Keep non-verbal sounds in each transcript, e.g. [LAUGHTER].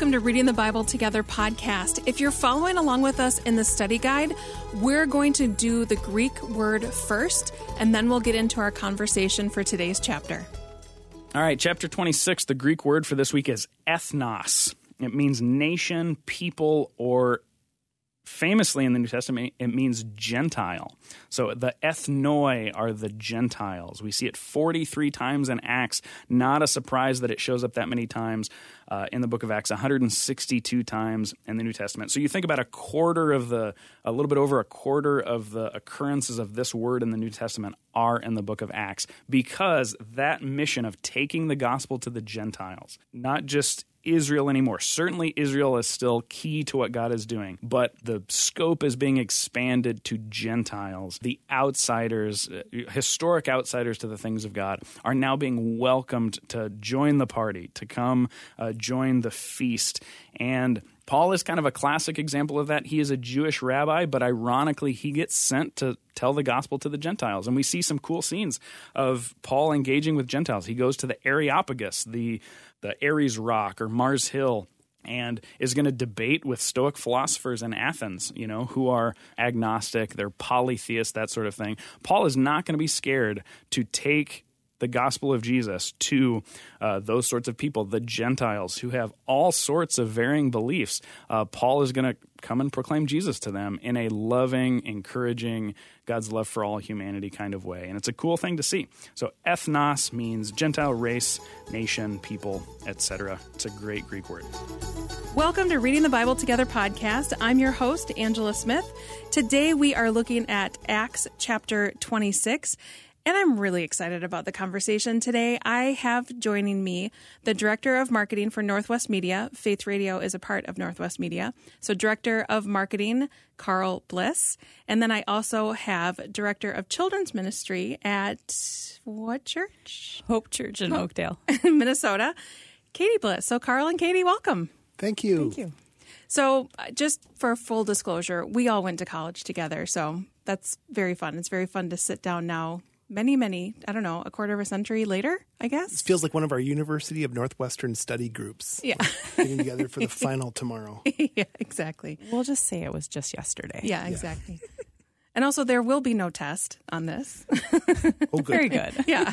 welcome to Reading the Bible Together podcast. If you're following along with us in the study guide, we're going to do the Greek word first, and then we'll get into our conversation for today's chapter. All right, chapter 26, the Greek word for this week is ethnos. It means nation, people, or famously in the New Testament, it means Gentile. So the ethnoi are the Gentiles. We see it 43 times in Acts. Not a surprise that it shows up that many times uh, in the book of Acts, 162 times in the New Testament. So you think about a quarter of the, a little bit over a quarter of the occurrences of this word in the New Testament are in the book of Acts because that mission of taking the gospel to the Gentiles, not just Israel anymore. Certainly, Israel is still key to what God is doing, but the scope is being expanded to Gentiles. The outsiders, uh, historic outsiders to the things of God, are now being welcomed to join the party, to come uh, join the feast. And Paul is kind of a classic example of that. He is a Jewish rabbi, but ironically, he gets sent to tell the gospel to the Gentiles. And we see some cool scenes of Paul engaging with Gentiles. He goes to the Areopagus, the the Ares Rock or Mars Hill and is going to debate with Stoic philosophers in Athens, you know, who are agnostic, they're polytheists, that sort of thing. Paul is not going to be scared to take the gospel of Jesus to uh, those sorts of people, the Gentiles who have all sorts of varying beliefs. Uh, Paul is going to come and proclaim Jesus to them in a loving, encouraging, God's love for all humanity kind of way. And it's a cool thing to see. So, ethnos means Gentile race, nation, people, etc. It's a great Greek word. Welcome to Reading the Bible Together podcast. I'm your host, Angela Smith. Today we are looking at Acts chapter 26. And I'm really excited about the conversation today. I have joining me the Director of Marketing for Northwestern Media. Faith Radio is a part of Northwestern Media. So, Director of Marketing, Carl Bliss. And then I also have Director of Children's Ministry at what church? Hope Church in Hope. Oakdale, [LAUGHS] Minnesota. Katie Bliss. So, Carl and Katie, welcome. Thank you. Thank you. So, uh, just for full disclosure, we all went to college together. So, that's very fun. It's very fun to sit down now many, many, I don't know, a quarter of a century later, I guess. It feels like one of our University of Northwestern study groups. Yeah. [LAUGHS] getting together for the [LAUGHS] final tomorrow. [LAUGHS] yeah, exactly. We'll just say it was just yesterday. Yeah, exactly. Yeah. and also, there will be no test on this. oh, good. Very good. yeah.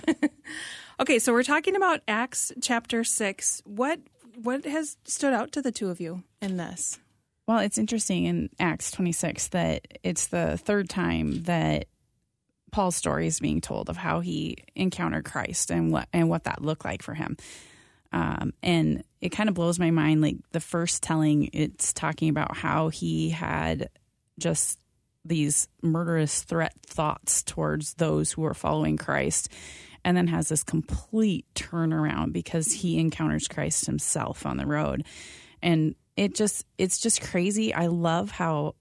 okay, so we're talking about Acts chapter 6. What what has stood out to the two of you in this? Well, it's interesting in Acts 26 that it's the third time that Paul's story is being told of how he encountered Christ and what and what that looked like for him. Um, and it kind of blows my mind. Like the first telling, it's talking about how he had just these murderous threat thoughts towards those who are following Christ, and then has this complete turnaround because he encounters Christ himself on the road, and it just it's just crazy. I love how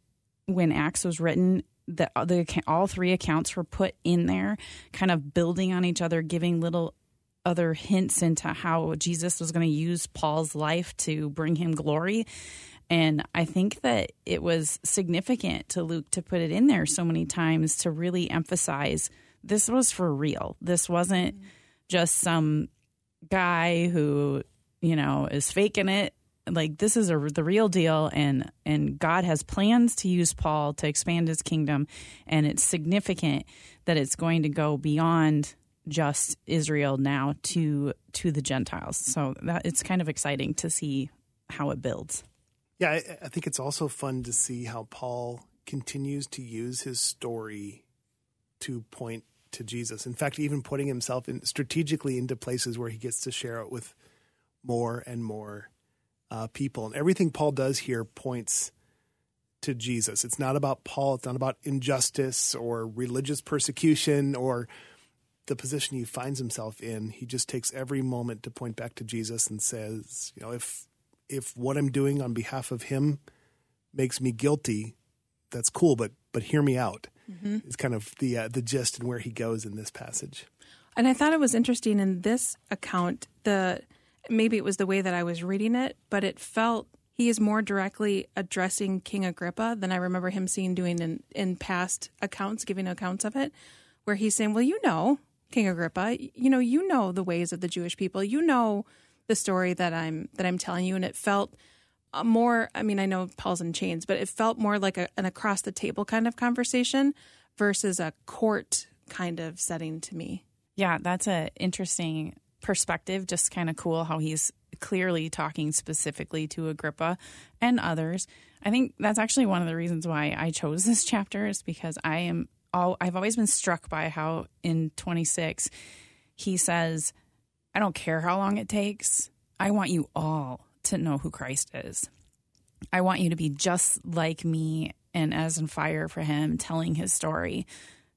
when Acts was written, the, the all three accounts were put in there, kind of building on each other, giving little other hints into how Jesus was going to use Paul's life to bring him glory. And I think that it was significant to Luke to put it in there so many times to really emphasize this was for real. This wasn't mm-hmm. just some guy who, you know, is faking it like this is a, the real deal and and God has plans to use Paul to expand his kingdom and it's significant that it's going to go beyond just Israel now to to the Gentiles. So that it's kind of exciting to see how it builds. Yeah, I, I think it's also fun to see how Paul continues to use his story to point to Jesus. In fact, even putting himself in strategically into places where he gets to share it with more and more uh, people. And everything Paul does here points to Jesus. It's not about Paul. It's not about injustice or religious persecution or the position he finds himself in. He just takes every moment to point back to Jesus and says, you know, if if what I'm doing on behalf of him makes me guilty, that's cool, but but hear me out. Mm-hmm. Is kind of the uh, the gist and where he goes in this passage. And I thought it was interesting in this account the maybe it was the way that I was reading it, but it felt he is more directly addressing King Agrippa than I remember him seeing doing in, in past accounts, giving accounts of it, where he's saying, Well, you know, King Agrippa, you know, you know the ways of the Jewish people. You know the story that I'm that I'm telling you. And it felt uh, more, I mean, I know Paul's in chains, but it felt more like a, an across the table kind of conversation versus a court kind of setting to me. Yeah, that's an interesting perspective. Just kind of cool how he's clearly talking specifically to Agrippa and others. I think that's actually one of the reasons why I chose this [LAUGHS] chapter is because I am all I've always been struck by how in 26 he says, I don't care how long it takes. I want you all to know who Christ is. I want you to be just like me and as in fire for him telling his story.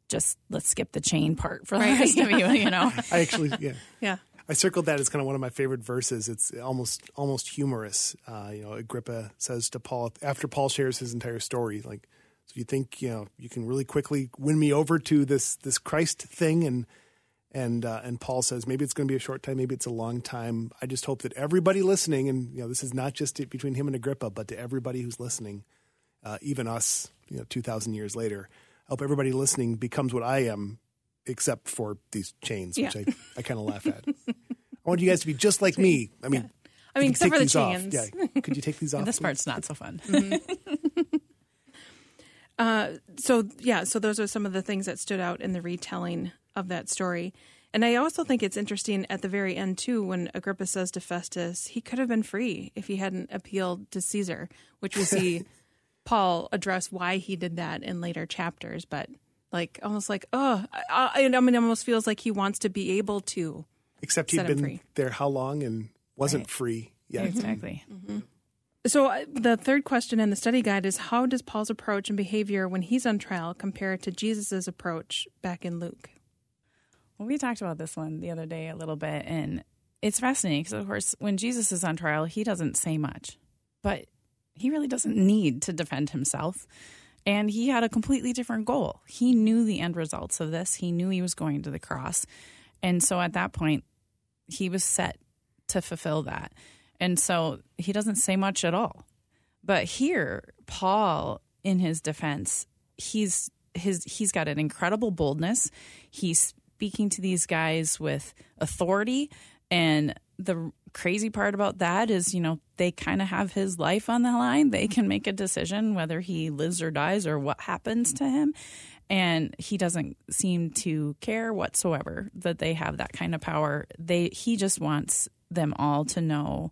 Just let's skip the chain part for the rest of you, [LAUGHS] you know. I actually, yeah. Yeah. I circled that as kind of one of my favorite verses. It's almost almost humorous. Uh, you know, Agrippa says to Paul after Paul shares his entire story, like, "So you think you know you can really quickly win me over to this this Christ thing?" And and uh, and Paul says, "Maybe it's going to be a short time, maybe it's a long time. I just hope that everybody listening, and you know, this is not just between him and Agrippa, but to everybody who's listening, uh, even us, you know, two thousand years later, I hope everybody listening becomes what I am." Except for these chains, which Yeah. I, I kind of laugh at. I want you guys to be just like me. I mean, I mean, except for the take these off? Yeah, could you take these [LAUGHS] off? this please? part's not so fun. [LAUGHS] Mm-hmm. [LAUGHS] Uh, so yeah, so those are some of the things that stood out in the retelling of that story. And I also think it's interesting at the very end too when Agrippa says to Festus, he could have been free if he hadn't appealed to Caesar, which we see Paul address why he did that in later chapters, but like almost like, oh, I, I, I mean, it almost feels like he wants to be able to. Except he'd set him been free. there how long and wasn't Right. free yet. Exactly. So uh, the third question in the study guide is how does Paul's approach and behavior when he's on trial compare to Jesus' approach back in Luke? Well, we talked about this one the other day a little bit, and it's fascinating because, of course, when Jesus is on trial, he doesn't say much, but he really doesn't need to defend himself. And he had a completely different goal. He knew the end results of this, he knew he was going to the cross. And so at that point, he was set to fulfill that. And so he doesn't say much at all. But here, Paul, in his defense, he's his he's got an incredible boldness. He's speaking to these guys with authority, and the crazy part about that is, you know, they kind of have his life on the line. They can make a decision whether he lives or dies or what happens to him. And he doesn't seem to care whatsoever that they have that kind of power. They he just wants them all to know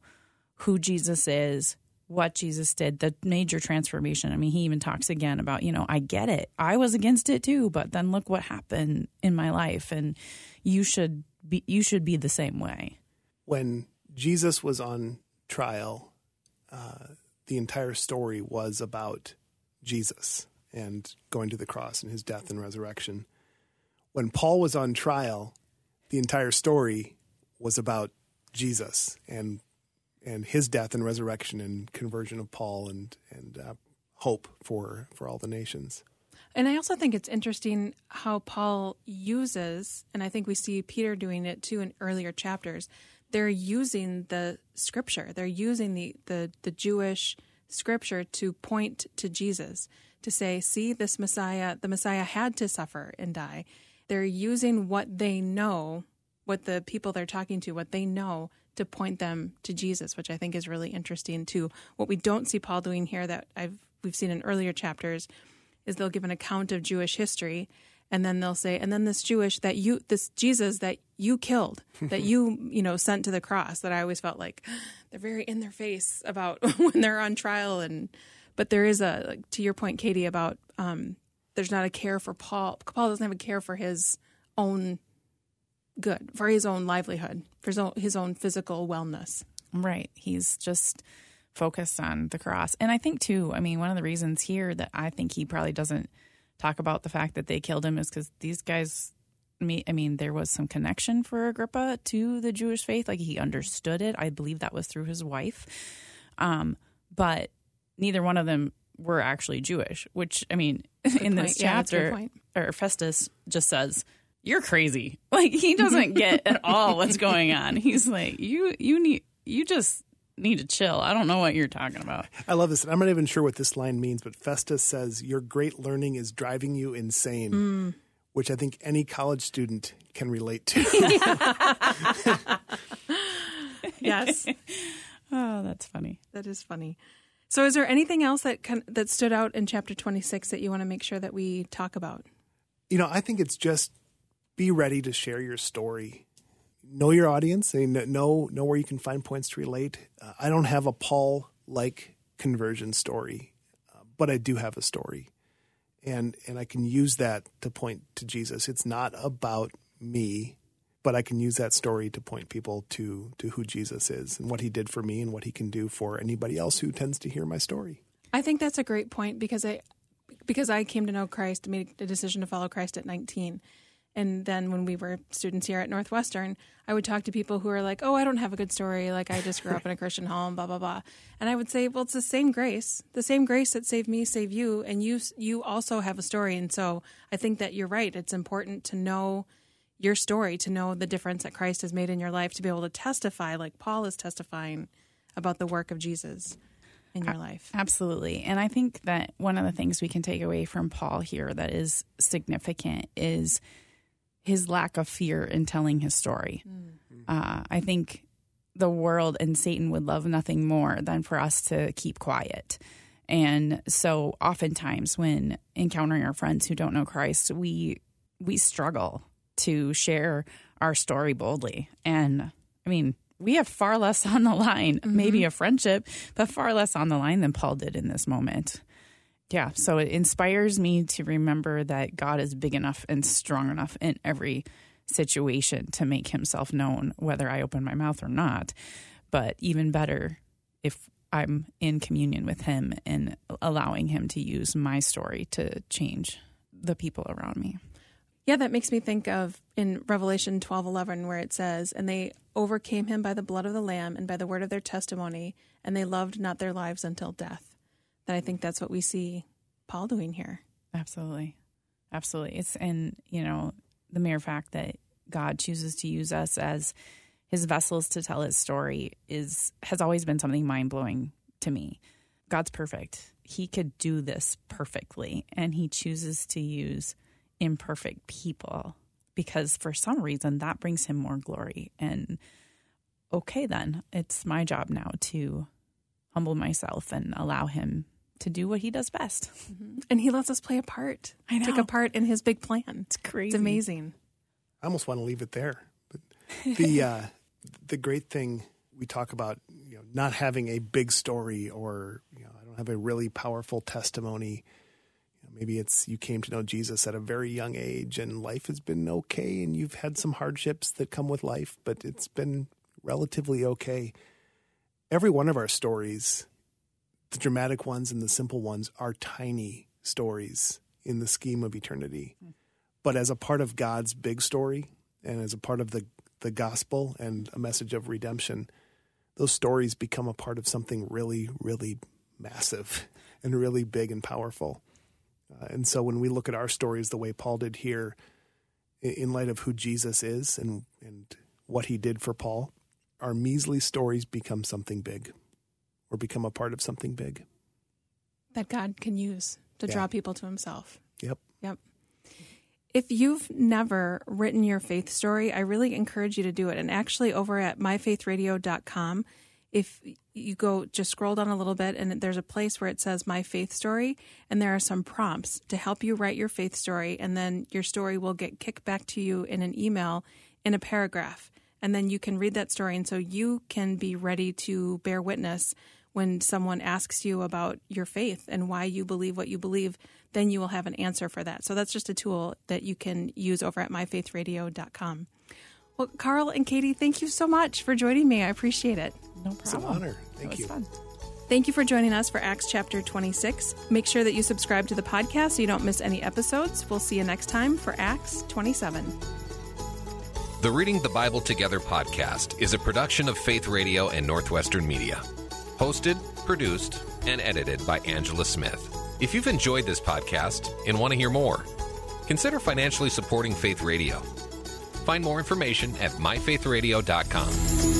who Jesus is, what Jesus did, the major transformation. I mean, he even talks again about, you know, I get it. I was against it too, but then look what happened in my life and you should be you should be the same way. When Jesus was on trial, uh, the entire story was about Jesus and going to the cross and his death and resurrection. When Paul was on trial, the entire story was about Jesus and and his death and resurrection and conversion of Paul and and uh, hope for for all the nations. And I also think it's interesting how Paul uses, and I think we see Peter doing it too in earlier chapters. They're using the scripture. They're using the the, the Jewish scripture to point to Jesus to say, "See, this Messiah, the Messiah had to suffer and die." They're using what they know, what the people they're talking to, what they know, to point them to Jesus, which I think is really interesting too. What we don't see Paul doing here that I've we've seen in earlier chapters is they'll give an account of Jewish history and then they'll say and then this Jewish that you this Jesus that you killed that you [LAUGHS] you know sent to the cross that I always felt like [GASPS] they're very in their face about [LAUGHS] when they're on trial and but there is a like, to your point Katie about um there's not a care for Paul Paul doesn't have a care for his own good for his own livelihood for his own, his own physical wellness Right. He's just focused on the cross. And I think, too, I mean, one of the reasons here that I think he probably doesn't talk about the fact that they killed him is because these guys, me, I mean, there was some connection for Agrippa to the Jewish faith. Like he understood it. I believe that was through his wife. Um, but neither one of them were actually Jewish, which, I mean, [LAUGHS] in this point. Yeah, good chapter, point. or Festus just says, you're crazy. [LAUGHS] Like he doesn't get at all what's going on. He's like, you, you need, you just need to chill. I don't know what you're talking about. I love this. I'm not even sure what this line means, but Festus says, Your great learning is driving you insane, which I think any college student can relate to. [LAUGHS] yes [LAUGHS] Oh, that's funny. That is funny. So, is there anything else that can, that stood out in chapter 26 that you want to make sure that we talk about? You know, I think it's just be ready to share your story. Know your audience and know know where you can find points to relate. Uh, I don't have a Paul like conversion story, uh, but I do have a story, and and I can use that to point to Jesus. It's not about me, but I can use that story to point people to to who Jesus is and what He did for me and what He can do for anybody else who tends to hear my story. I think that's a great point because I because I came to know Christ, made a decision to follow Christ at 19. And then when we were students here at Northwestern, I would talk to people who are like, "Oh, I don't have a good story. Like I just grew up in a Christian home, blah blah blah." And I would say, "Well, it's the same grace. The same grace that saved me saved you, and you you also have a story." And so, I think that you're right. It's important to know your story, to know the difference that Christ has made in your life, to be able to testify like Paul is testifying about the work of Jesus in your life. Absolutely. And I think that one of the things we can take away from Paul here that is significant is his lack of fear in telling his story. Mm. Uh, I think the world and Satan would love nothing more than for us to keep quiet. And so oftentimes when encountering our friends who don't know Christ, we we struggle to share our story boldly. And I mean, we have far less [LAUGHS] on the line, mm-hmm. maybe a friendship, but far less on the line than Paul did in this moment yeah, so it inspires me to remember that God is big enough and strong enough in every situation to make himself known, whether I open my mouth or not. But even better, if I'm in communion with him and allowing him to use my story to change the people around me. Yeah, that makes me think of in Revelation 12:11 where it says, "And they overcame him by the blood of the lamb and by the word of their testimony, and they loved not their lives until death." That I think that's what we see Paul doing here. Absolutely. Absolutely. It's, and, you know, the mere fact that God chooses to use us as his vessels to tell his story is, has always been something mind blowing to me. God's perfect. He could do this perfectly, and he chooses to use imperfect people because for some reason that brings him more glory. And okay, then it's my job now to humble myself and allow him to do what he does best. Mm-hmm. And he lets us play a part. I know. Take a part in his big plan. It's crazy. It's amazing. I almost want to leave it there. But [LAUGHS] the uh, the great thing we talk about, you know, not having a big story or you know, I don't have a really powerful testimony. You know, maybe it's you came to know Jesus at a very young age and life has been okay and you've had some hardships that come with life, but it's been relatively okay. Every one of our stories the dramatic ones and the simple ones are tiny stories in the scheme of eternity. But as a part of God's big story and as a part of the, the gospel and a message of redemption, those stories become a part of something really, really massive [LAUGHS] and really big and powerful. Uh, and so when we look at our stories the way Paul did here, in light of who Jesus is and, and what he did for Paul, our measly stories become something big or become a part of something big that God can use to yeah. draw people to Himself. Yep. Yep. If you've never written your faith story, I really encourage you to do it. And actually, over at myfaithradio.com, if you go just scroll down a little bit and there's a place where it says my faith story and there are some prompts to help you write your faith story and then your story will get kicked back to you in an email in a paragraph and then you can read that story and so you can be ready to bear witness when someone asks you about your faith and why you believe what you believe, then you will have an answer for that. So that's just a tool that you can use over at myfaithradio.com. Well, Carl and Katie, thank you so much for joining me. I appreciate it. No problem. It's an honor. Thank you. Fun. Thank you for joining us for Acts chapter 26. Make sure that you subscribe to the podcast so you don't miss any episodes. We'll see you next time for Acts 27. The Reading the Bible Together podcast is a production of Faith Radio and Northwestern Media. Hosted, produced, and edited by Angela Smith. If you've enjoyed this podcast and want to hear more, consider financially supporting Faith Radio. Find more information at myfaithradio.com.